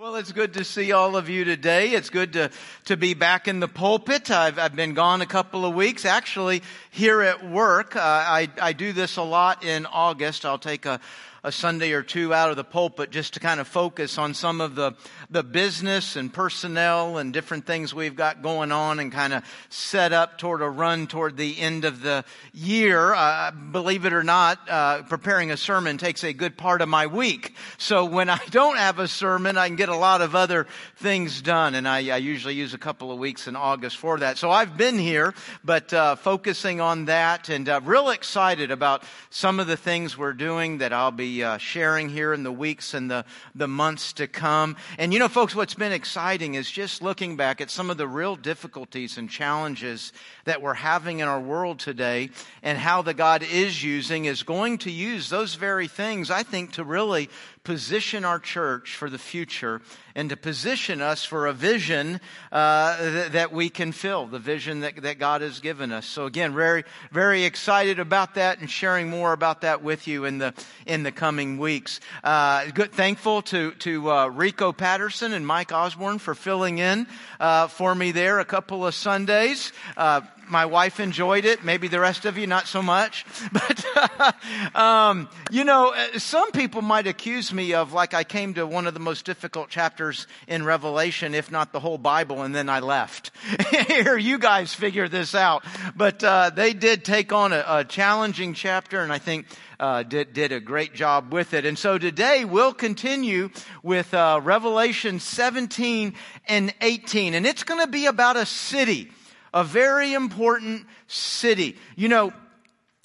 Well, it's good to see all of you today. It's good to, to be back in the pulpit. I've, I've been gone a couple of weeks. Actually, here at work, uh, I, I do this a lot in August. I'll take a, a Sunday or two out of the pulpit just to kind of focus on some of the, the business and personnel and different things we've got going on and kind of set up toward a run toward the end of the year. Uh, believe it or not, uh, preparing a sermon takes a good part of my week. So when I don't have a sermon, I can get a lot of other things done. And I, I usually use a couple of weeks in August for that. So I've been here, but uh, focusing on that and uh, real excited about some of the things we're doing that I'll be uh, sharing here in the weeks and the, the months to come. And you know, folks, what's been exciting is just looking back at some of the real difficulties and challenges that we're having in our world today and how the God is using is going to use those very things, I think, to really position our church for the future and to position us for a vision uh, th- that we can fill, the vision that, that God has given us. So again, very, very excited about that and sharing more about that with you in the in the coming weeks. Uh, good, thankful to to uh, Rico Patterson and Mike Osborne for filling in uh, for me there a couple of Sundays. Uh, my wife enjoyed it. Maybe the rest of you not so much. But, um, you know, uh, some people might accuse me of like I came to one of the most difficult chapters in Revelation, if not the whole Bible, and then I left. Here, you guys figure this out. But uh, they did take on a, a challenging chapter, and I think uh, did, did a great job with it. And so today we'll continue with uh, Revelation 17 and 18, and it's going to be about a city a very important city. You know,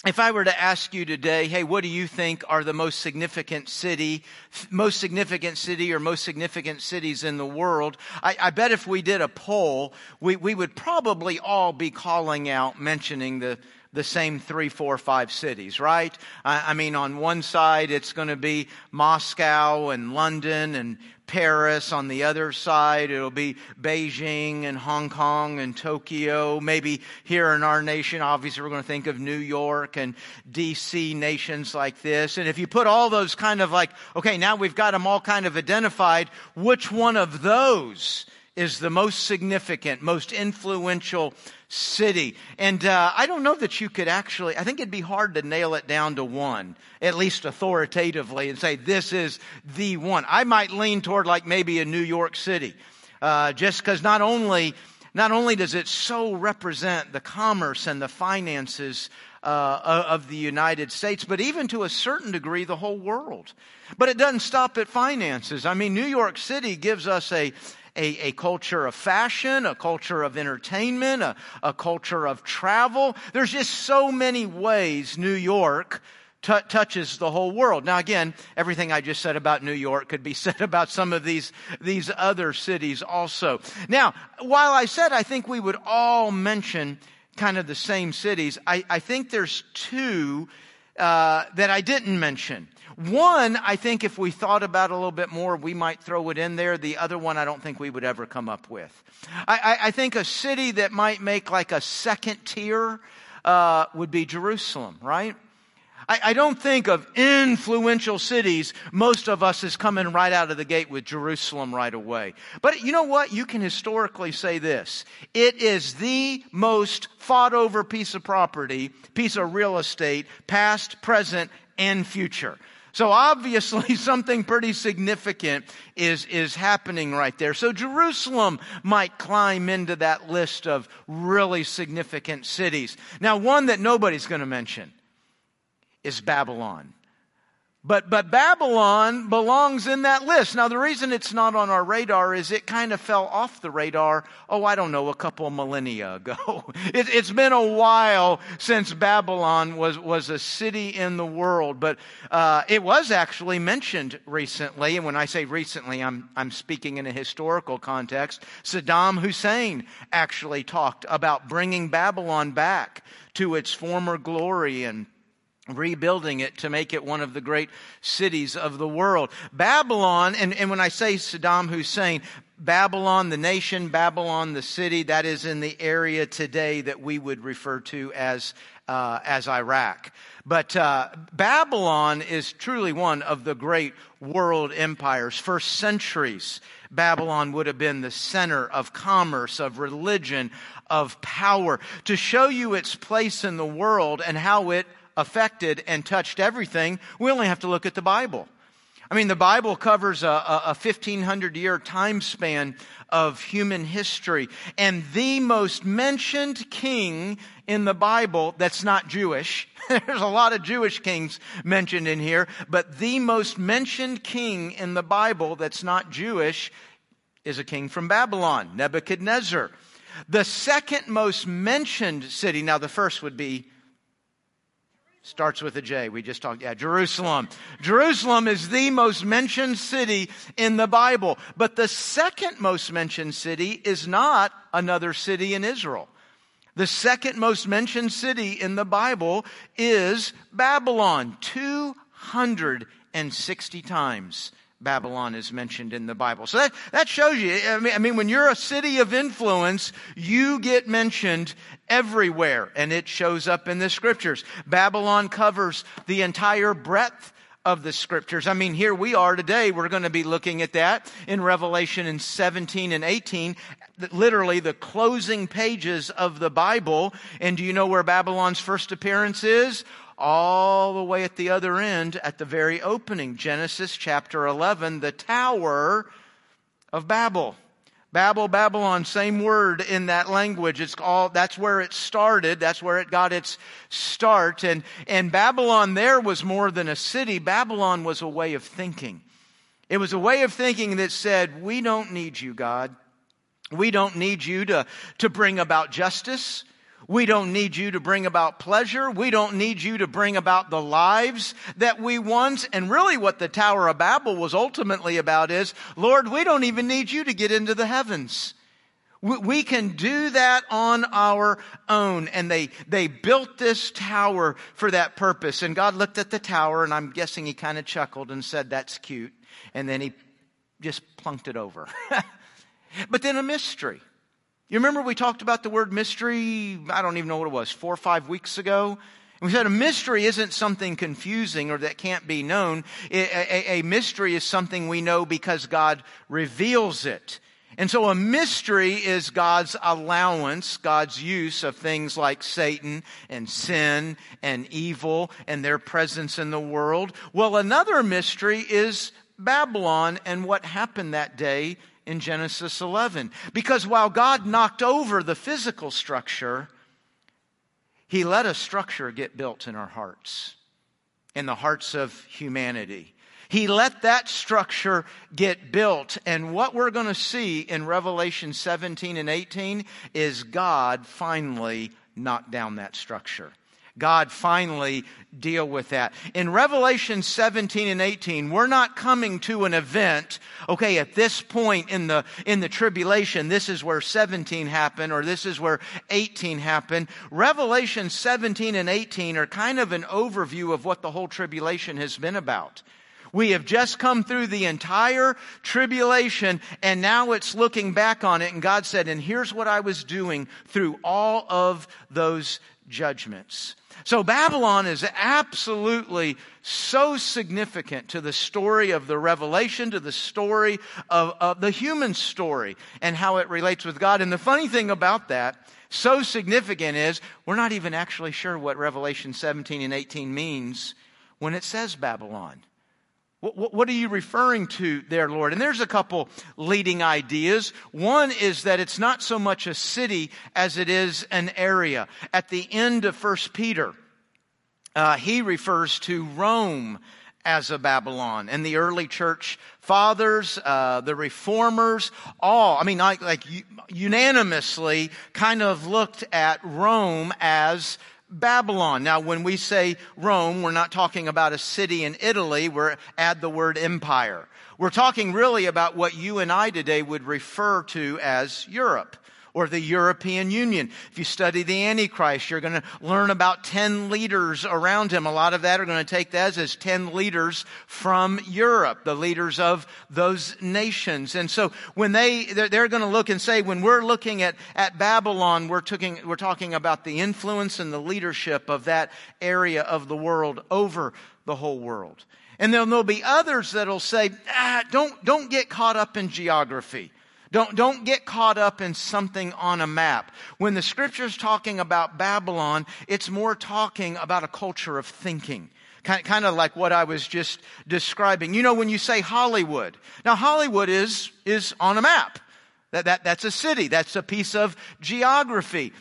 if I were to ask you today, hey, what do you think are the most significant city, most significant city or most significant cities in the world? I, I bet if we did a poll, we, we would probably all be calling out, mentioning the, the same three, four, five cities, right? I, I mean, on one side, it's going to be Moscow and London and Paris. On the other side, it'll be Beijing and Hong Kong and Tokyo. Maybe here in our nation, obviously we're going to think of New York and DC nations like this. And if you put all those kind of like, okay, now we've got them all kind of identified, which one of those is the most significant, most influential city. And uh, I don't know that you could actually, I think it'd be hard to nail it down to one, at least authoritatively, and say this is the one. I might lean toward like maybe a New York City, uh, just because not only not only does it so represent the commerce and the finances uh, of the United States, but even to a certain degree, the whole world. But it doesn't stop at finances. I mean, New York City gives us a, a, a culture of fashion, a culture of entertainment, a, a culture of travel. There's just so many ways New York T- touches the whole world. Now, again, everything I just said about New York could be said about some of these these other cities also. Now, while I said I think we would all mention kind of the same cities, I, I think there's two uh, that I didn't mention. One, I think if we thought about a little bit more, we might throw it in there. The other one, I don't think we would ever come up with. I, I, I think a city that might make like a second tier uh, would be Jerusalem, right? I, I, don't think of influential cities. Most of us is coming right out of the gate with Jerusalem right away. But you know what? You can historically say this. It is the most fought over piece of property, piece of real estate, past, present, and future. So obviously something pretty significant is, is happening right there. So Jerusalem might climb into that list of really significant cities. Now one that nobody's going to mention is Babylon. But, but Babylon belongs in that list. Now, the reason it's not on our radar is it kind of fell off the radar, oh, I don't know, a couple millennia ago. It, has been a while since Babylon was, was a city in the world, but uh, it was actually mentioned recently. And when I say recently, I'm, I'm speaking in a historical context. Saddam Hussein actually talked about bringing Babylon back to its former glory and rebuilding it to make it one of the great cities of the world. Babylon, and, and when I say Saddam Hussein, Babylon, the nation, Babylon, the city, that is in the area today that we would refer to as, uh, as Iraq. But uh, Babylon is truly one of the great world empires. For centuries, Babylon would have been the center of commerce, of religion, of power. To show you its place in the world and how it affected and touched everything, we only have to look at the Bible. I mean, the Bible covers a, a, 1500 year time span of human history. And the most mentioned king in the Bible that's not Jewish, there's a lot of Jewish kings mentioned in here, but the most mentioned king in the Bible that's not Jewish is a king from Babylon, Nebuchadnezzar. The second most mentioned city, now the first would be Starts with a J. We just talked, yeah, Jerusalem. Jerusalem is the most mentioned city in the Bible. But the second most mentioned city is not another city in Israel. The second most mentioned city in the Bible is Babylon. 260 times Babylon is mentioned in the Bible. So that, that shows you, I mean, I mean, when you're a city of influence, you get mentioned everywhere and it shows up in the scriptures. Babylon covers the entire breadth of the scriptures. I mean, here we are today. We're going to be looking at that in Revelation in 17 and 18, literally the closing pages of the Bible. And do you know where Babylon's first appearance is? All the way at the other end at the very opening. Genesis chapter 11, the Tower of Babel. Babel, Babylon, same word in that language. It's all, that's where it started. That's where it got its start. And, and Babylon there was more than a city. Babylon was a way of thinking. It was a way of thinking that said, we don't need you, God. We don't need you to, to bring about justice. We don't need you to bring about pleasure. We don't need you to bring about the lives that we want. And really what the Tower of Babel was ultimately about is, Lord, we don't even need you to get into the heavens. We can do that on our own. And they, they built this tower for that purpose. And God looked at the tower and I'm guessing he kind of chuckled and said, that's cute. And then he just plunked it over. but then a mystery. You remember we talked about the word mystery, I don't even know what it was, four or five weeks ago? And we said a mystery isn't something confusing or that can't be known. A, a, a mystery is something we know because God reveals it. And so a mystery is God's allowance, God's use of things like Satan and sin and evil and their presence in the world. Well, another mystery is Babylon and what happened that day in Genesis 11. Because while God knocked over the physical structure, He let a structure get built in our hearts, in the hearts of humanity. He let that structure get built. And what we're going to see in Revelation 17 and 18 is God finally knocked down that structure. God finally deal with that. In Revelation 17 and 18, we're not coming to an event, okay, at this point in the, in the tribulation, this is where 17 happened or this is where 18 happened. Revelation 17 and 18 are kind of an overview of what the whole tribulation has been about. We have just come through the entire tribulation and now it's looking back on it and God said, and here's what I was doing through all of those judgments. So Babylon is absolutely so significant to the story of the revelation, to the story of, of, the human story and how it relates with God. And the funny thing about that, so significant is we're not even actually sure what Revelation 17 and 18 means when it says Babylon. What, what, are you referring to there, Lord? And there's a couple leading ideas. One is that it's not so much a city as it is an area. At the end of First Peter, uh, he refers to Rome as a Babylon. And the early church fathers, uh, the reformers, all, I mean, like, like unanimously kind of looked at Rome as Babylon. Now, when we say Rome, we're not talking about a city in Italy. We're add the word empire. We're talking really about what you and I today would refer to as Europe or the European Union. If you study the Antichrist, you're going to learn about 10 leaders around him. A lot of that are going to take that as 10 leaders from Europe, the leaders of those nations. And so when they, they're, going to look and say, when we're looking at, at Babylon, we're talking, we're talking about the influence and the leadership of that area of the world over the whole world. And then there'll be others that'll say, ah, don't, don't get caught up in geography. Don't, don't get caught up in something on a map. When the scripture's talking about Babylon, it's more talking about a culture of thinking. Kind, kind of like what I was just describing. You know, when you say Hollywood. Now, Hollywood is, is on a map. That, that, that's a city. That's a piece of geography.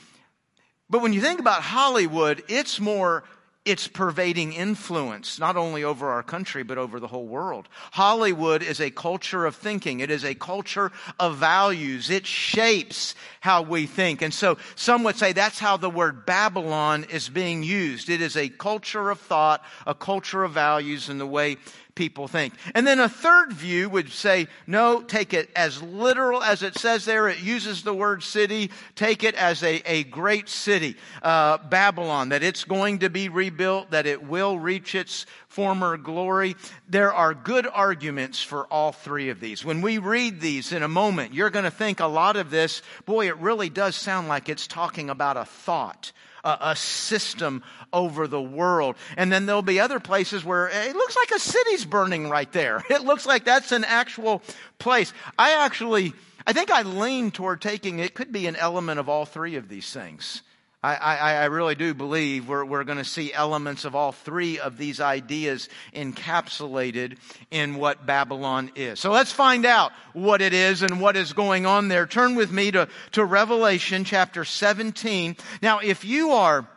But when you think about Hollywood, it's more its pervading influence, not only over our country, but over the whole world. Hollywood is a culture of thinking. It is a culture of values. It shapes how we think. And so some would say that's how the word Babylon is being used. It is a culture of thought, a culture of values, and the way people think. And then a third view would say, no, take it as literal as it says there. It uses the word city. Take it as a, a great city, uh, Babylon, that it's going to be rebuilt, that it will reach its former glory. There are good arguments for all three of these. When we read these in a moment, you're going to think a lot of this, boy, it really does sound like it's talking about a thought a, a system over the world. And then there'll be other places where it looks like a city's burning right there. It looks like that's an actual place. I actually, I think I lean toward taking it could be an element of all three of these things. I, I, I, really do believe we're, we're going to see elements of all three of these ideas encapsulated in what Babylon is. So let's find out what it is and what is going on there. Turn with me to, to Revelation chapter 17. Now, if you are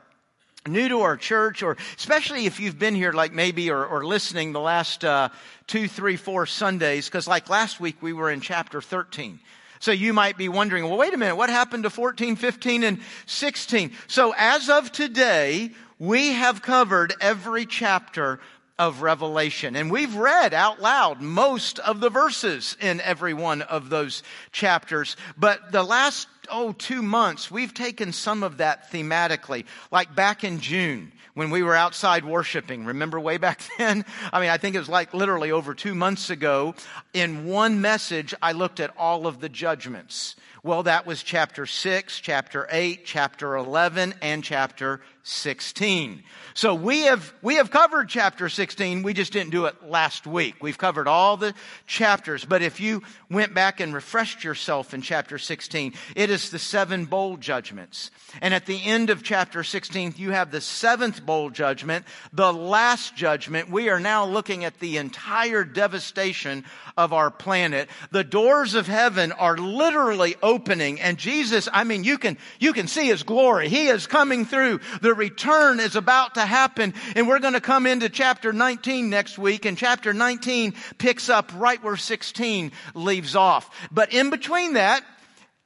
new to our church, or especially if you've been here like maybe or, or listening the last uh, two, three, four Sundays, because like last week we were in chapter 13. So you might be wondering, well, wait a minute, what happened to 14, 15, and 16? So as of today, we have covered every chapter of Revelation. And we've read out loud most of the verses in every one of those chapters. But the last, oh, two months, we've taken some of that thematically. Like back in June, when we were outside worshiping. Remember way back then? I mean, I think it was like literally over two months ago. In one message, I looked at all of the judgments. Well, that was chapter 6, chapter 8, chapter 11, and chapter 16. So we have, we have covered chapter 16. We just didn't do it last week. We've covered all the chapters. But if you went back and refreshed yourself in chapter 16, it is the seven bowl judgments. And at the end of chapter 16, you have the seventh bowl judgment, the last judgment. We are now looking at the entire devastation of our planet. The doors of heaven are literally opening and Jesus, I mean, you can, you can see His glory. He is coming through. The return is about to happen and we're going to come into chapter 19 next week and chapter 19 picks up right where 16 leaves off. But in between that,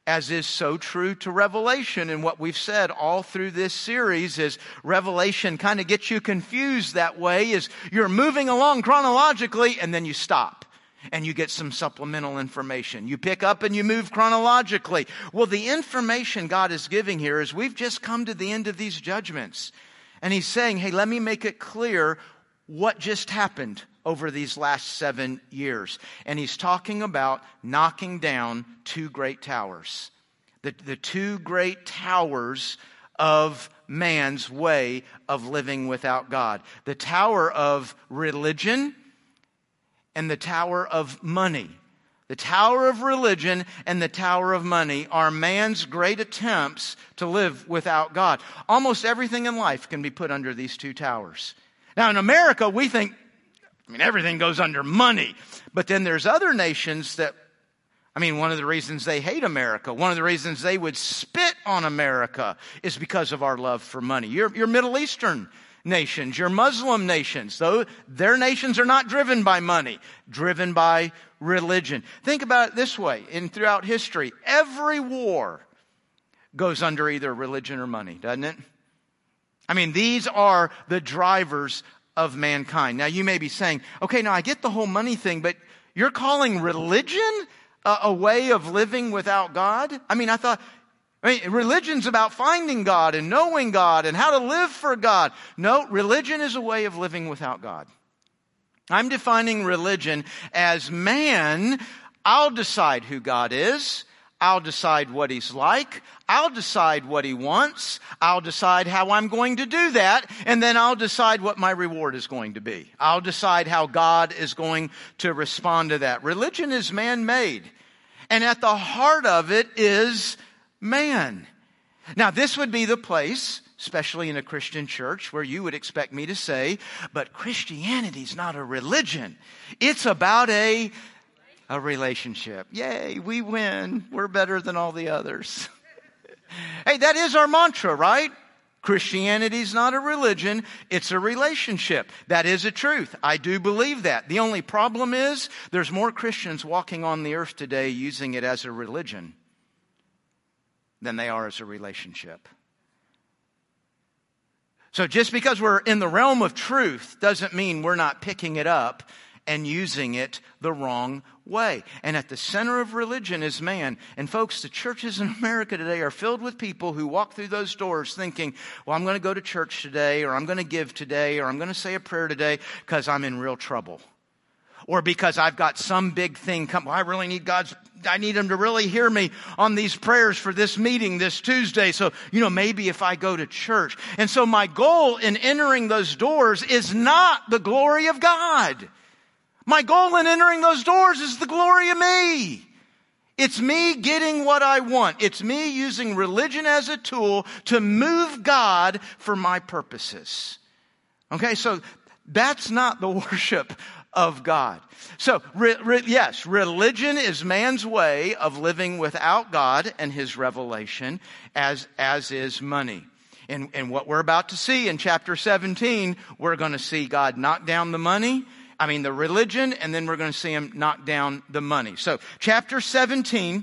as is so true to Revelation and what we've said all through this series is Revelation kind of gets you confused that way is you're moving along chronologically and then you stop and you get some supplemental information. You pick up and you move chronologically. Well, the information God is giving here is we've just come to the end of these judgments. And He's saying, hey, let me make it clear what just happened over these last seven years. And He's talking about knocking down two great towers. The, the two great towers of man's way of living without God. The tower of religion and the tower of money. The tower of religion and the tower of money are man's great attempts to live without God. Almost everything in life can be put under these two towers. Now in America, we think, I mean, everything goes under money. But then there's other nations that, I mean, one of the reasons they hate America, one of the reasons they would spit on America is because of our love for money. You're, you're Middle Eastern nations, your Muslim nations, though their nations are not driven by money, driven by religion. Think about it this way, in throughout history, every war goes under either religion or money, doesn't it? I mean, these are the drivers of mankind. Now you may be saying, okay, now I get the whole money thing, but you're calling religion a, a way of living without God? I mean, I thought I mean, religion's about finding God and knowing God and how to live for God. No, religion is a way of living without God. I'm defining religion as man, I'll decide who God is. I'll decide what he's like. I'll decide what he wants. I'll decide how I'm going to do that. And then I'll decide what my reward is going to be. I'll decide how God is going to respond to that. Religion is man-made. And at the heart of it is man. Now this would be the place, especially in a Christian church, where you would expect me to say, but Christianity's not a religion. It's about a a relationship. Yay, we win. We're better than all the others. hey, that is our mantra, right? Christianity is not a religion, it's a relationship. That is a truth. I do believe that. The only problem is there's more Christians walking on the earth today using it as a religion than they are as a relationship. So just because we're in the realm of truth doesn't mean we're not picking it up and using it the wrong way. And at the center of religion is man. And folks, the churches in America today are filled with people who walk through those doors thinking, well, I'm going to go to church today, or I'm going to give today, or I'm going to say a prayer today because I'm in real trouble. Or because I've got some big thing come. Well, I really need God's, I need Him to really hear me on these prayers for this meeting this Tuesday. So, you know, maybe if I go to church. And so my goal in entering those doors is not the glory of God. My goal in entering those doors is the glory of me. It's me getting what I want. It's me using religion as a tool to move God for my purposes. Okay, so that's not the worship of God. So, re, re, yes, religion is man's way of living without God and his revelation, as, as is money. And, and what we're about to see in chapter 17, we're going to see God knock down the money I mean, the religion, and then we're going to see him knock down the money. So, chapter 17,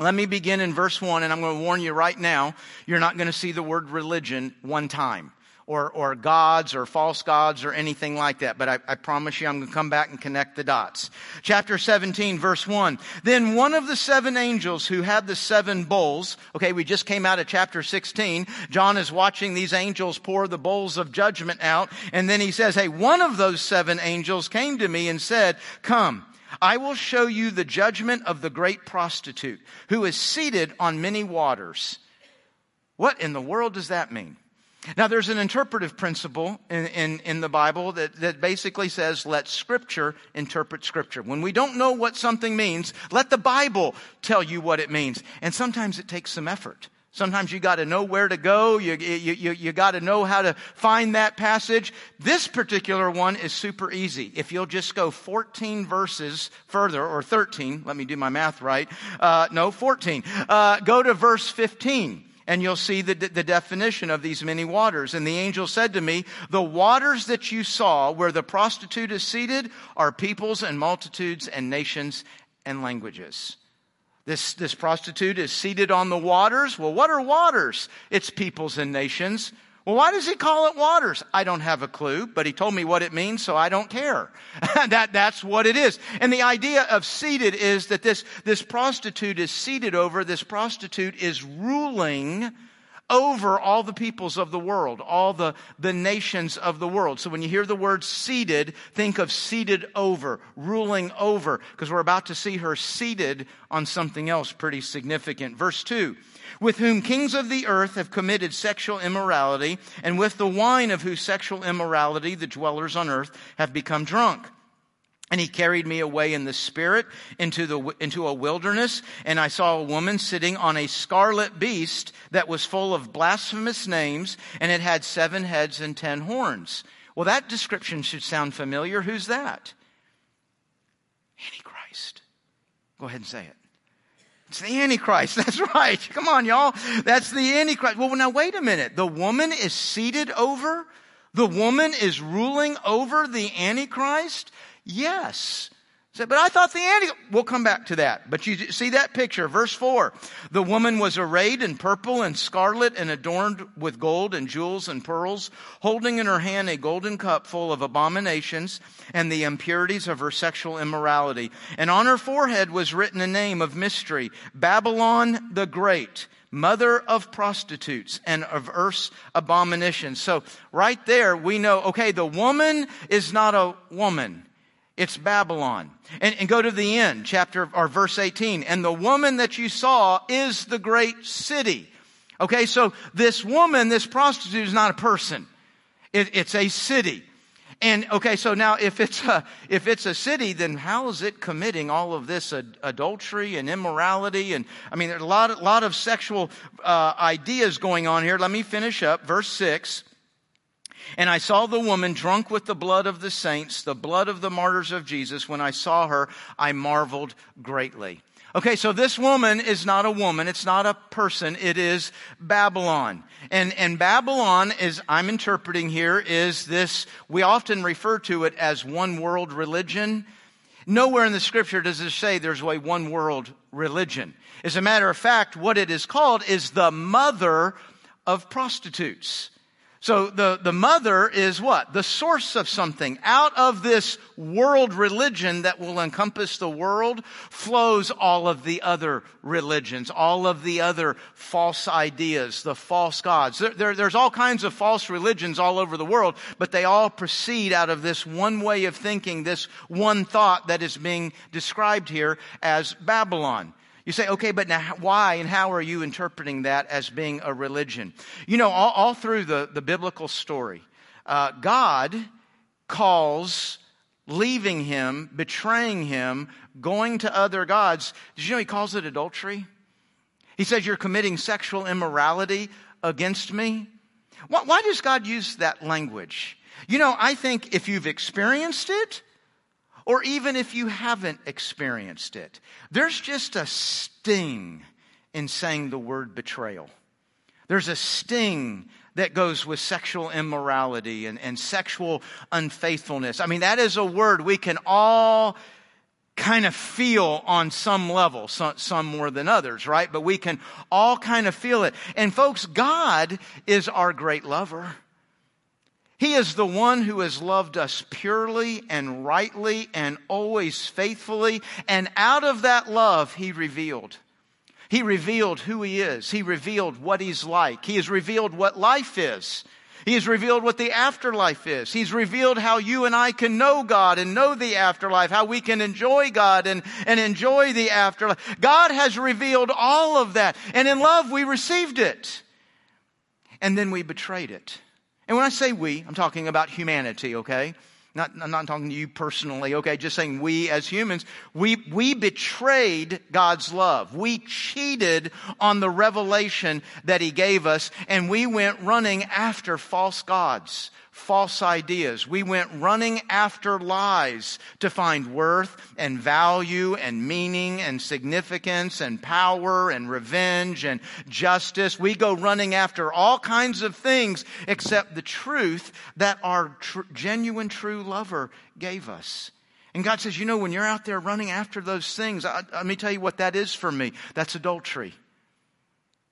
let me begin in verse 1, and I'm going to warn you right now, you're not going to see the word religion one time or, or gods or false gods or anything like that. But I, I promise you I'm going to come back and connect the dots. Chapter 17 verse 1. Then one of the seven angels who had the seven bowls, okay, we just came out of chapter 16. John is watching these angels pour the bowls of judgment out. And then he says, hey, one of those seven angels came to me and said, come, I will show you the judgment of the great prostitute who is seated on many waters. What in the world does that mean? Now, there's an interpretive principle in, in, in, the Bible that, that basically says, let Scripture interpret Scripture. When we don't know what something means, let the Bible tell you what it means. And sometimes it takes some effort. Sometimes you gotta know where to go. You, you, you, you gotta know how to find that passage. This particular one is super easy. If you'll just go 14 verses further, or 13, let me do my math right. Uh, no, 14. Uh, go to verse 15 and you'll see the, the definition of these many waters. And the angel said to me, the waters that you saw where the prostitute is seated are peoples and multitudes and nations and languages. This, this prostitute is seated on the waters. Well, what are waters? It's peoples and nations. Well, why does he call it waters? I don't have a clue, but he told me what it means, so I don't care. that, that's what it is. And the idea of seated is that this, this prostitute is seated over, this prostitute is ruling over all the peoples of the world, all the, the nations of the world. So when you hear the word seated, think of seated over, ruling over, because we're about to see her seated on something else pretty significant. Verse 2 with whom kings of the earth have committed sexual immorality, and with the wine of whose sexual immorality the dwellers on earth have become drunk. And he carried me away in the spirit into the, into a wilderness, and I saw a woman sitting on a scarlet beast that was full of blasphemous names, and it had seven heads and ten horns. Well, that description should sound familiar. Who's that? Antichrist. Go ahead and say it. It's the Antichrist. That's right. Come on, y'all. That's the Antichrist. Well, now wait a minute. The woman is seated over? The woman is ruling over the Antichrist? Yes. But I thought the Antichrist, we'll come back to that. But you see that picture, verse 4. The woman was arrayed in purple and scarlet and adorned with gold and jewels and pearls, holding in her hand a golden cup full of abominations and the impurities of her sexual immorality. And on her forehead was written a name of mystery, Babylon the Great mother of prostitutes and of earth's abominations. So right there, we know, okay, the woman is not a woman. It's Babylon. And, and, go to the end, chapter or verse 18. And the woman that you saw is the great city. Okay, so this woman, this prostitute is not a person. It, it's a city. And okay, so now if it's a, if it's a city, then how is it committing all of this ad- adultery and immorality? And I mean, there's a lot, a lot of sexual uh, ideas going on here. Let me finish up. Verse six. And I saw the woman drunk with the blood of the saints, the blood of the martyrs of Jesus. When I saw her, I marveled greatly. Okay, so this woman is not a woman. It's not a person. It is Babylon. And, and Babylon is, I'm interpreting here, is this, we often refer to it as one world religion. Nowhere in the scripture does it say there's a one world religion. As a matter of fact, what it is called is the mother of prostitutes. So the, the mother is what? The source of something. Out of this world religion that will encompass the world flows all of the other religions, all of the other false ideas, the false gods. There, there, there's all kinds of false religions all over the world, but they all proceed out of this one way of thinking, this one thought that is being described here as Babylon. You say, okay, but now why and how are you interpreting that as being a religion? You know, all, all through the, the biblical story, uh, God calls leaving him, betraying him, going to other gods. Did you know he calls it adultery? He says, You're committing sexual immorality against me. Why, why does God use that language? You know, I think if you've experienced it, or even if you haven't experienced it. There's just a sting in saying the word betrayal. There's a sting that goes with sexual immorality and, and sexual unfaithfulness. I mean, that is a word we can all kind of feel on some level, some, some, more than others, right? But we can all kind of feel it. And folks, God is our great lover. He is the one who has loved us purely and rightly and always faithfully. And out of that love, He revealed. He revealed who He is. He revealed what He's like. He has revealed what life is. He has revealed what the afterlife is. He's revealed how you and I can know God and know the afterlife, how we can enjoy God and, and enjoy the afterlife. God has revealed all of that. And in love, we received it. And then we betrayed it. And when I say we, I'm talking about humanity, okay? Not, I'm not talking to you personally, okay? Just saying we as humans, we, we betrayed God's love. We cheated on the revelation that He gave us, and we went running after false gods false ideas. We went running after lies to find worth and value and meaning and significance and power and revenge and justice. We go running after all kinds of things except the truth that our tr- genuine true lover gave us. And God says, you know, when you're out there running after those things, I, let me tell you what that is for me. That's adultery.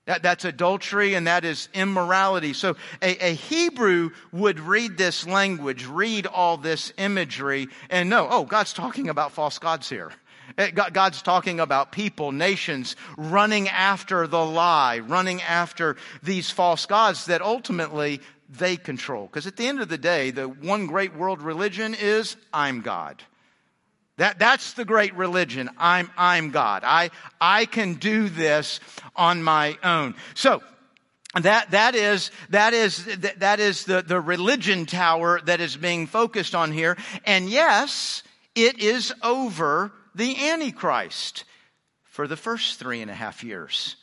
That, that's adultery and that is immorality. So a, a, Hebrew would read this language, read all this imagery, and know, oh, God's talking about false gods here. Eh, God's talking about people, nations running after the lie, running after these false gods that ultimately they control. Because at the end of the day, the one great world religion is I'm God. That, that's the great religion. I'm, I'm God. I, I can do this on my own. So, that, that is, that is, that is the, the religion tower that is being focused on here. And yes, it is over the Antichrist for the first three and a half years.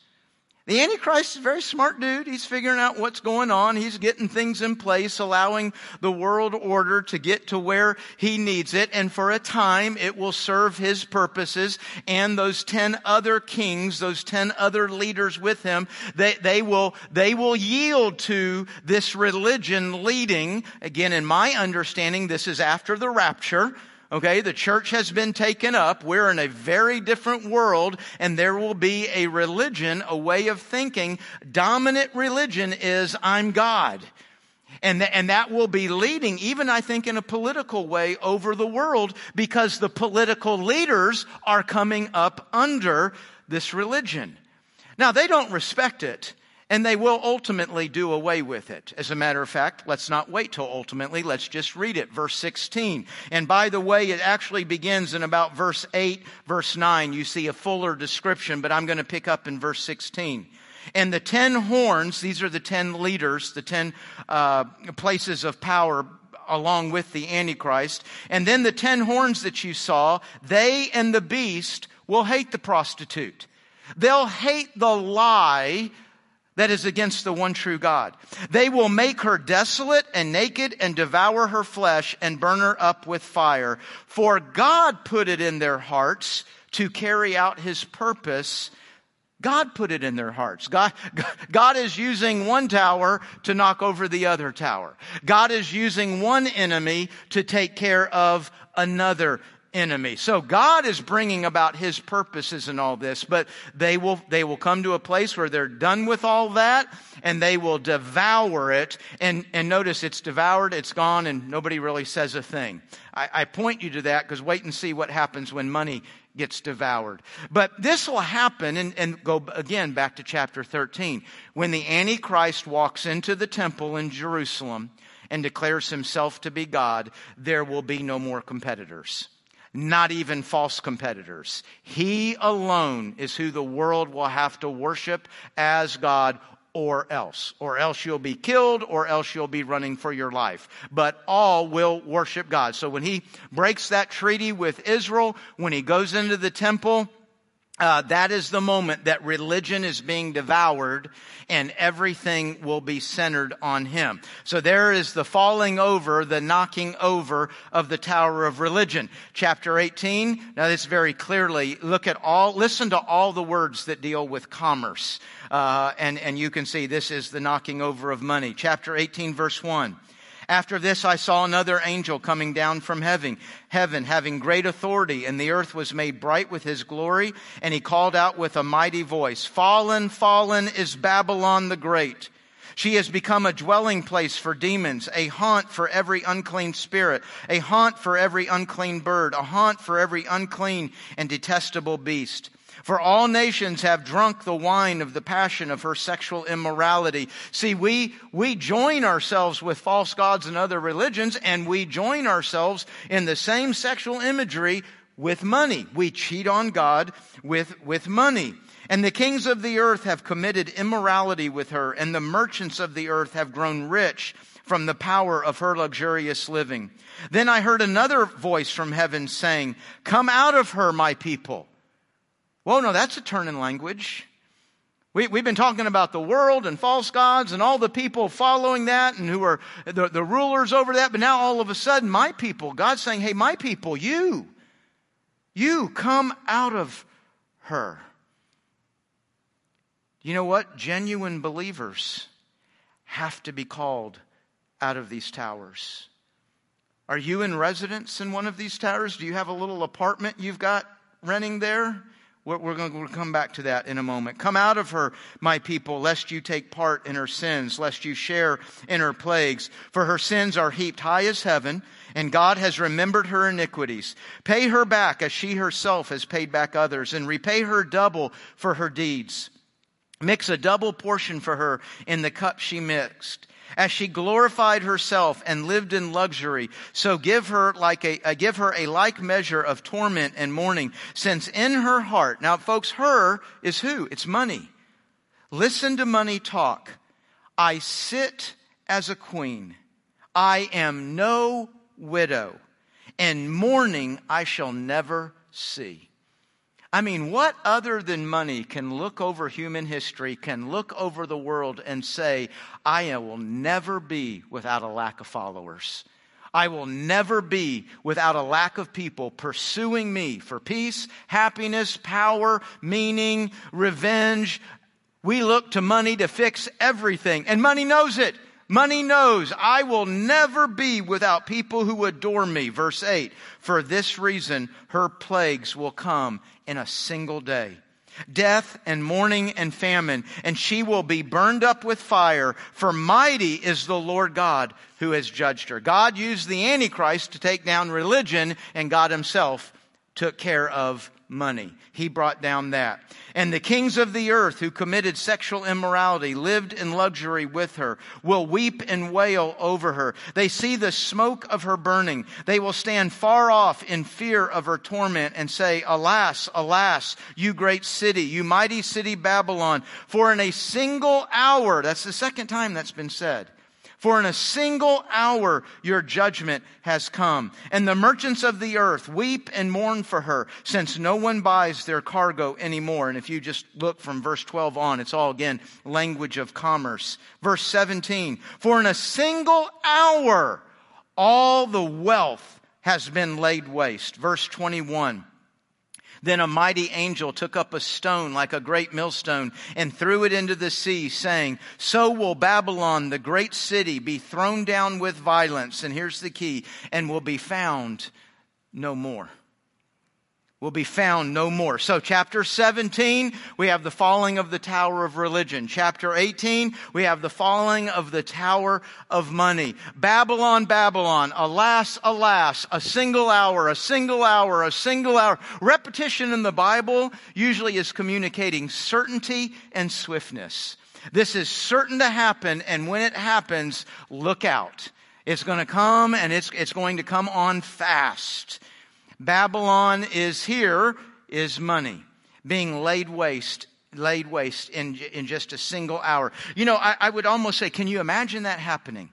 The Antichrist is a very smart dude. He's figuring out what's going on. He's getting things in place, allowing the world order to get to where he needs it. And for a time, it will serve his purposes. And those 10 other kings, those 10 other leaders with him, they, they will, they will yield to this religion leading. Again, in my understanding, this is after the rapture. Okay, the church has been taken up. We're in a very different world, and there will be a religion, a way of thinking. Dominant religion is I'm God. And, th- and that will be leading, even I think in a political way, over the world because the political leaders are coming up under this religion. Now, they don't respect it, and they will ultimately do away with it. As a matter of fact, let's not wait till ultimately. Let's just read it. Verse 16. And by the way, it actually begins in about verse 8, verse 9. You see a fuller description, but I'm going to pick up in verse 16. And the ten horns, these are the ten leaders, the ten uh, places of power along with the Antichrist. And then the ten horns that you saw, they and the beast will hate the prostitute. They'll hate the lie that is against the one true God. They will make her desolate and naked and devour her flesh and burn her up with fire. For God put it in their hearts to carry out his purpose. God put it in their hearts. God, God is using one tower to knock over the other tower. God is using one enemy to take care of another enemy. So God is bringing about his purposes in all this, but they will, they will come to a place where they're done with all that and they will devour it. And, and notice it's devoured, it's gone, and nobody really says a thing. I, I point you to that because wait and see what happens when money gets devoured. But this will happen, and, and, go again back to chapter 13. When the Antichrist walks into the temple in Jerusalem and declares himself to be God, there will be no more competitors not even false competitors. He alone is who the world will have to worship as God or else. Or else you'll be killed, or else you'll be running for your life. But all will worship God. So when he breaks that treaty with Israel, when he goes into the temple, uh, that is the moment that religion is being devoured and everything will be centered on him. So there is the falling over, the knocking over of the tower of religion. Chapter 18, now this very clearly, look at all, listen to all the words that deal with commerce. Uh, and, and you can see this is the knocking over of money. Chapter 18 verse 1. After this, I saw another angel coming down from heaven, heaven, having great authority, and the earth was made bright with his glory. And he called out with a mighty voice, Fallen, fallen is Babylon the Great. She has become a dwelling place for demons, a haunt for every unclean spirit, a haunt for every unclean bird, a haunt for every unclean and detestable beast. For all nations have drunk the wine of the passion of her sexual immorality. See, we, we join ourselves with false gods and other religions, and we join ourselves in the same sexual imagery with money. We cheat on God with, with money. And the kings of the earth have committed immorality with her, and the merchants of the earth have grown rich from the power of her luxurious living. Then I heard another voice from heaven saying, Come out of her, my people Whoa, no, that's a turn in language. We, have been talking about the world and false gods and all the people following that and who are the, the rulers over that. But now all of a sudden, my people, God's saying, hey, my people, you, you come out of her. You know what? Genuine believers have to be called out of these towers. Are you in residence in one of these towers? Do you have a little apartment you've got renting there? We're, going to come back to that in a moment. Come out of her, my people, lest you take part in her sins, lest you share in her plagues. For her sins are heaped high as heaven, and God has remembered her iniquities. Pay her back as she herself has paid back others, and repay her double for her deeds. Mix a double portion for her in the cup she mixed as she glorified herself and lived in luxury. So give her like a, uh, give her a like measure of torment and mourning, since in her heart, now folks, her is who? It's money. Listen to money talk. I sit as a queen. I am no widow, and mourning I shall never see. I mean, what other than money can look over human history, can look over the world and say, I will never be without a lack of followers. I will never be without a lack of people pursuing me for peace, happiness, power, meaning, revenge. We look to money to fix everything, and money knows it. Money knows I will never be without people who adore me. Verse 8. For this reason, her plagues will come in a single day. Death and mourning and famine, and she will be burned up with fire, for mighty is the Lord God who has judged her. God used the Antichrist to take down religion, and God himself took care of money. He brought down that. And the kings of the earth who committed sexual immorality, lived in luxury with her, will weep and wail over her. They see the smoke of her burning. They will stand far off in fear of her torment and say, Alas, alas, you great city, you mighty city Babylon, for in a single hour, that's the second time that's been said, for in a single hour your judgment has come. And the merchants of the earth weep and mourn for her, since no one buys their cargo anymore. And if you just look from verse 12 on, it's all again language of commerce. Verse 17, for in a single hour all the wealth has been laid waste. Verse 21, then a mighty angel took up a stone like a great millstone and threw it into the sea, saying, So will Babylon, the great city, be thrown down with violence. And here's the key, and will be found no more will be found no more. So chapter 17, we have the falling of the tower of religion. Chapter 18, we have the falling of the tower of money. Babylon, Babylon, alas, alas, a single hour, a single hour, a single hour. Repetition in the Bible usually is communicating certainty and swiftness. This is certain to happen, and when it happens, look out. It's going to come and it's, it's going to come on fast. Babylon is here is money being laid waste laid waste in, in just a single hour. You know, I, I would almost say, can you imagine that happening?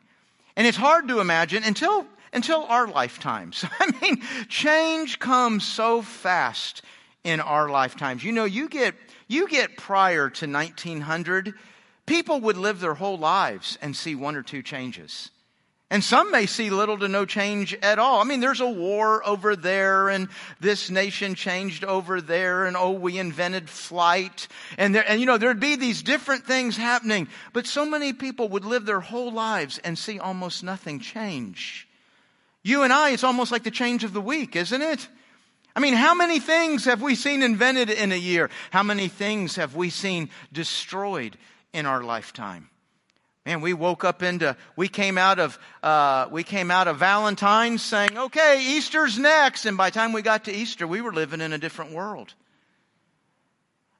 And it's hard to imagine until until our lifetimes. I mean, change comes so fast in our lifetimes. You know, you get you get prior to 1900, people would live their whole lives and see one or two changes. And some may see little to no change at all. I mean, there's a war over there, and this nation changed over there, and oh, we invented flight. And there, and you know, there'd be these different things happening. But so many people would live their whole lives and see almost nothing change. You and I, it's almost like the change of the week, isn't it? I mean, how many things have we seen invented in a year? How many things have we seen destroyed in our lifetime? Man, we woke up into, we came out of, uh, we came out of Valentine's saying, okay, Easter's next. And by the time we got to Easter, we were living in a different world.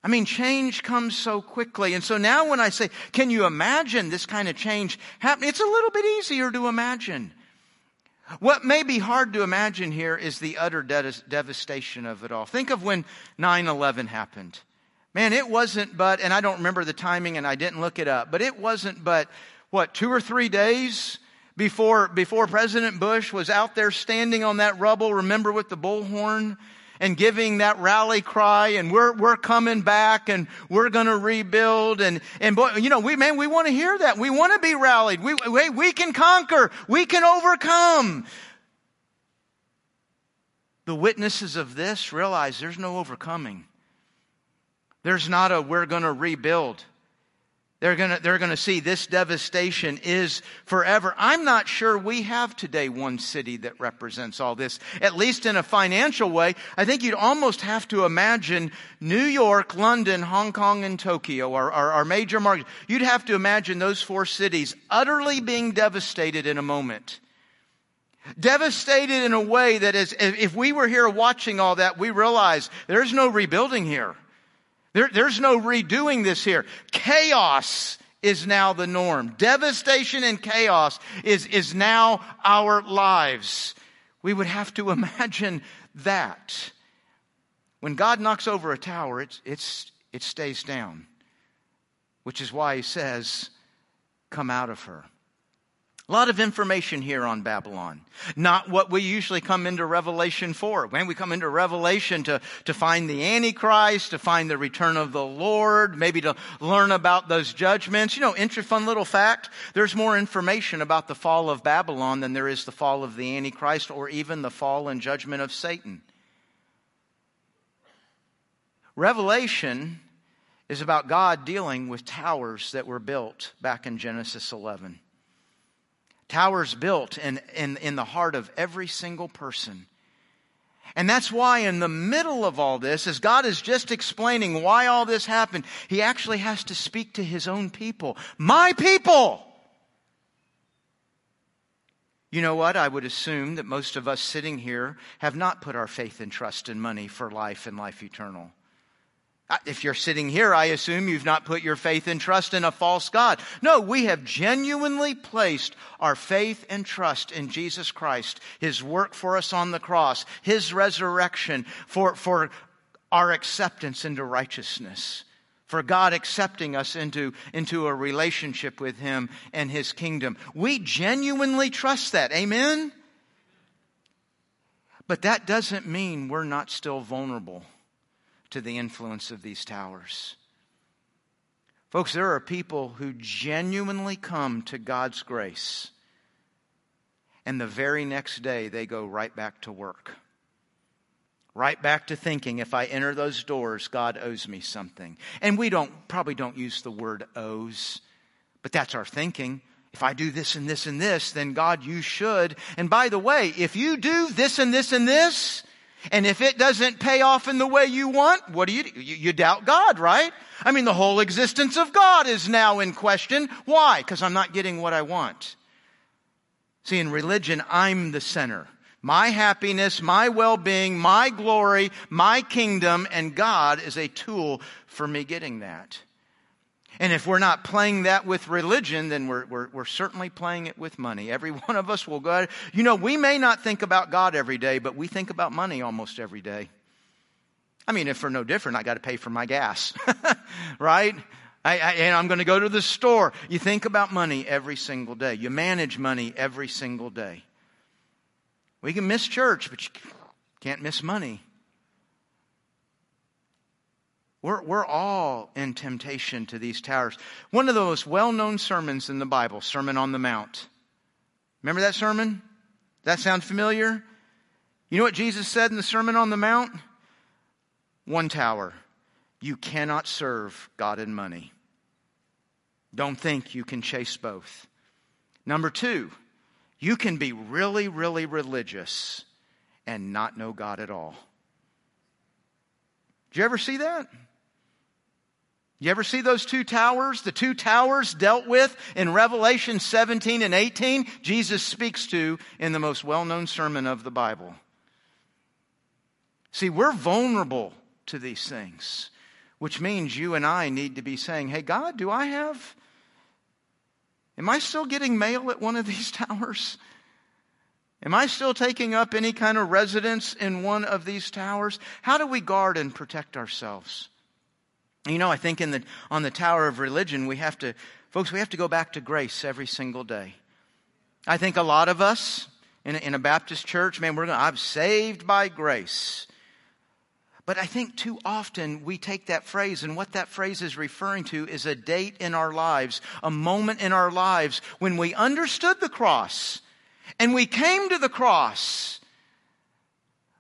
I mean, change comes so quickly. And so now when I say, can you imagine this kind of change happening? It's a little bit easier to imagine. What may be hard to imagine here is the utter de- devastation of it all. Think of when 9-11 happened. Man, it wasn't but, and I don't remember the timing and I didn't look it up, but it wasn't but, what, two or three days before, before President Bush was out there standing on that rubble, remember with the bullhorn? and giving that rally cry and we're, we're coming back and we're going to rebuild and, and boy, you know, we, man, we want to hear that. We want to be rallied. We, we, we can conquer. We can overcome. The witnesses of this realize there's no overcoming. There's not a we're going to rebuild. They're going to, they're going to see this devastation is forever. I'm not sure we have today one city that represents all this, at least in a financial way. I think you'd almost have to imagine New York, London, Hong Kong, and Tokyo, our, our, our major markets. You'd have to imagine those four cities utterly being devastated in a moment. Devastated in a way that is, if we were here watching all that, we realize there's no rebuilding here. There, there's no redoing this here. Chaos is now the norm. Devastation and chaos is, is now our lives. We would have to imagine that. When God knocks over a tower, it's, it's, it stays down, which is why he says, Come out of her. A lot of information here on Babylon. Not what we usually come into Revelation for. When we come into Revelation to, to find the Antichrist, to find the return of the Lord, maybe to learn about those judgments. You know, interesting fun little fact. There's more information about the fall of Babylon than there is the fall of the Antichrist or even the fall and judgment of Satan. Revelation is about God dealing with towers that were built back in Genesis 11. Towers built in, in, in the heart of every single person. And that's why in the middle of all this, as God is just explaining why all this happened, He actually has to speak to His own people. My people! You know what? I would assume that most of us sitting here have not put our faith and trust in money for life and life eternal. Uh, if you're sitting here, I assume you've not put your faith and trust in a false God. No, we have genuinely placed our faith and trust in Jesus Christ, His work for us on the cross, His resurrection for, for our acceptance into righteousness, for God accepting us into, into a relationship with Him and His kingdom. We genuinely trust that. Amen? But that doesn't mean we're not still vulnerable to the influence of these towers. Folks, there are people who genuinely come to God's grace, and the very next day they go right back to work. Right back to thinking if I enter those doors, God owes me something. And we don't, probably don't use the word owes, but that's our thinking. If I do this and this and this, then God, you should. And by the way, if you do this and this and this, and if it doesn't pay off in the way you want, what do you do? You, you doubt God, right? I mean, the whole existence of God is now in question. Why? Because I'm not getting what I want. See, in religion, I'm the center. My happiness, my well-being, my glory, my kingdom, and God is a tool for me getting that. And if we're not playing that with religion, then we're, we're, we're, certainly playing it with money. Every one of us will go, you know, we may not think about God every day, but we think about money almost every day. I mean, if we're no different, I got to pay for my gas, right? I, I, and I'm going to go to the store. You think about money every single day. You manage money every single day. We can miss church, but you can't miss money. We're, we're all in temptation to these towers. One of the most well known sermons in the Bible, Sermon on the Mount. Remember that sermon? That sound familiar? You know what Jesus said in the Sermon on the Mount? One tower. You cannot serve God and money. Don't think you can chase both. Number two, you can be really, really religious and not know God at all. Did you ever see that? You ever see those two towers? The two towers dealt with in Revelation 17 and 18, Jesus speaks to in the most well known sermon of the Bible. See, we're vulnerable to these things, which means you and I need to be saying, Hey, God, do I have, am I still getting mail at one of these towers? Am I still taking up any kind of residence in one of these towers? How do we guard and protect ourselves? You know, I think in the, on the Tower of Religion, we have to, folks, we have to go back to grace every single day. I think a lot of us in a, in a Baptist church, man, we're going I'm saved by grace. But I think too often we take that phrase, and what that phrase is referring to is a date in our lives, a moment in our lives when we understood the cross and we came to the cross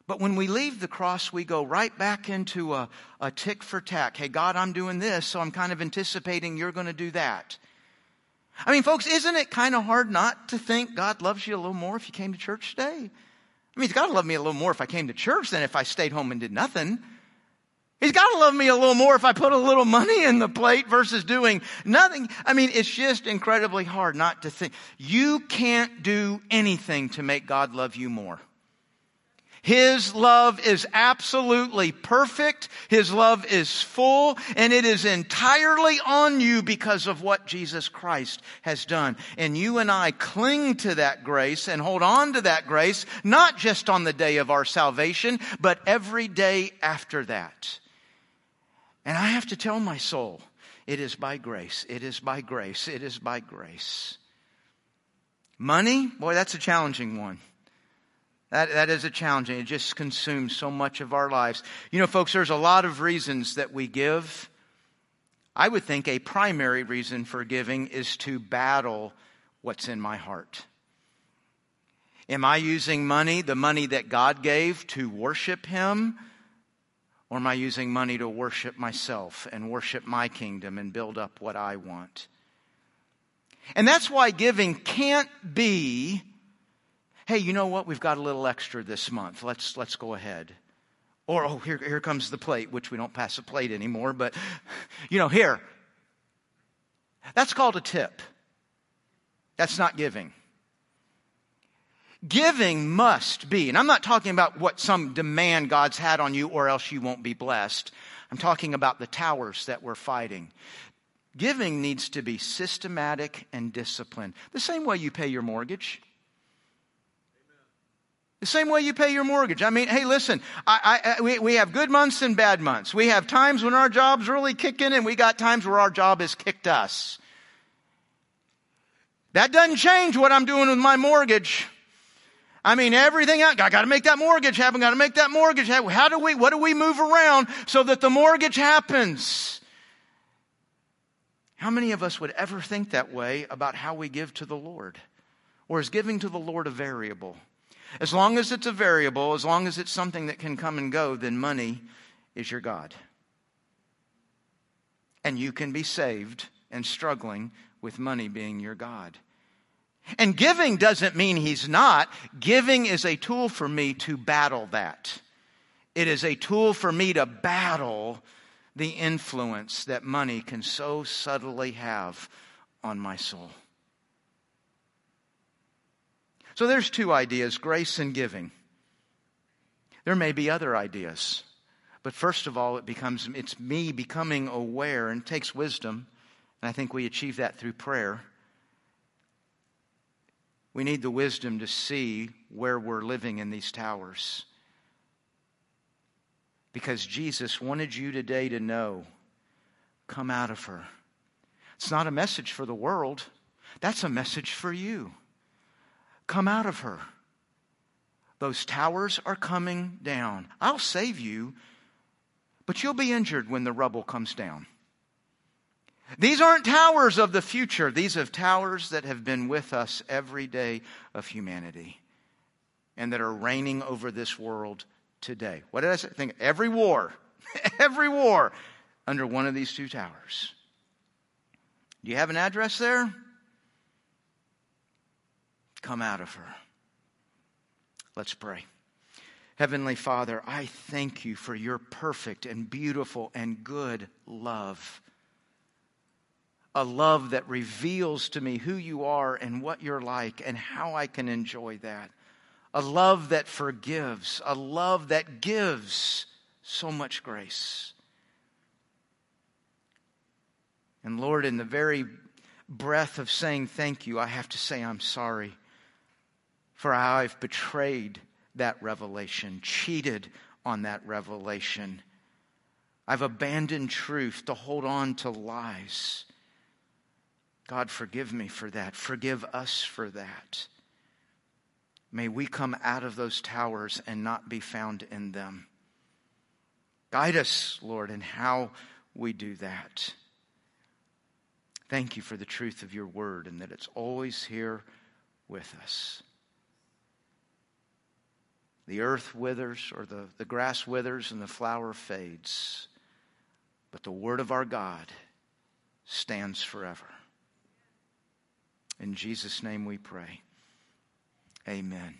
but when we leave the cross, we go right back into a, a tick for tack. Hey, God, I'm doing this, so I'm kind of anticipating you're going to do that. I mean, folks, isn't it kind of hard not to think God loves you a little more if you came to church today? I mean, He's got to love me a little more if I came to church than if I stayed home and did nothing. He's got to love me a little more if I put a little money in the plate versus doing nothing. I mean, it's just incredibly hard not to think. You can't do anything to make God love you more. His love is absolutely perfect. His love is full and it is entirely on you because of what Jesus Christ has done. And you and I cling to that grace and hold on to that grace, not just on the day of our salvation, but every day after that. And I have to tell my soul, it is by grace. It is by grace. It is by grace. Money? Boy, that's a challenging one. That, that is a challenge, it just consumes so much of our lives. You know, folks, there's a lot of reasons that we give. I would think a primary reason for giving is to battle what's in my heart. Am I using money, the money that God gave, to worship Him? Or am I using money to worship myself and worship my kingdom and build up what I want? And that's why giving can't be hey, you know what? We've got a little extra this month. Let's, let's go ahead. Or, oh, here, here comes the plate, which we don't pass a plate anymore, but, you know, here. That's called a tip. That's not giving. Giving must be, and I'm not talking about what some demand God's had on you or else you won't be blessed. I'm talking about the towers that we're fighting. Giving needs to be systematic and disciplined. The same way you pay your mortgage. The same way you pay your mortgage. I mean, hey, listen, I, I, we, we have good months and bad months. We have times when our job's really kicking and we got times where our job has kicked us. That doesn't change what I'm doing with my mortgage. I mean, everything I, I got to make that mortgage happen. Got to make that mortgage happen. How do we, what do we move around so that the mortgage happens? How many of us would ever think that way about how we give to the Lord? Or is giving to the Lord a variable? As long as it's a variable, as long as it's something that can come and go, then money is your God. And you can be saved and struggling with money being your God. And giving doesn't mean he's not. Giving is a tool for me to battle that. It is a tool for me to battle the influence that money can so subtly have on my soul. So there's two ideas grace and giving. There may be other ideas. But first of all, it becomes, it's me becoming aware and takes wisdom. And I think we achieve that through prayer. We need the wisdom to see where we're living in these towers. Because Jesus wanted you today to know come out of her. It's not a message for the world, that's a message for you. Come out of her. Those towers are coming down. I'll save you, but you'll be injured when the rubble comes down. These aren't towers of the future. These are towers that have been with us every day of humanity and that are reigning over this world today. What did I say? Think every war, every war under one of these two towers. Do you have an address there? Come out of her. Let's pray. Heavenly Father, I thank you for your perfect and beautiful and good love. A love that reveals to me who you are and what you're like and how I can enjoy that. A love that forgives, a love that gives so much grace. And Lord, in the very breath of saying thank you, I have to say I'm sorry for how I've betrayed that revelation, cheated on that revelation. I've abandoned truth to hold on to lies. God, forgive me for that. Forgive us for that. May we come out of those towers and not be found in them. Guide us, Lord, in how we do that. Thank you for the truth of your word and that it's always here with us. The earth withers, or the, the grass withers, and the flower fades. But the word of our God stands forever. In Jesus' name we pray. Amen.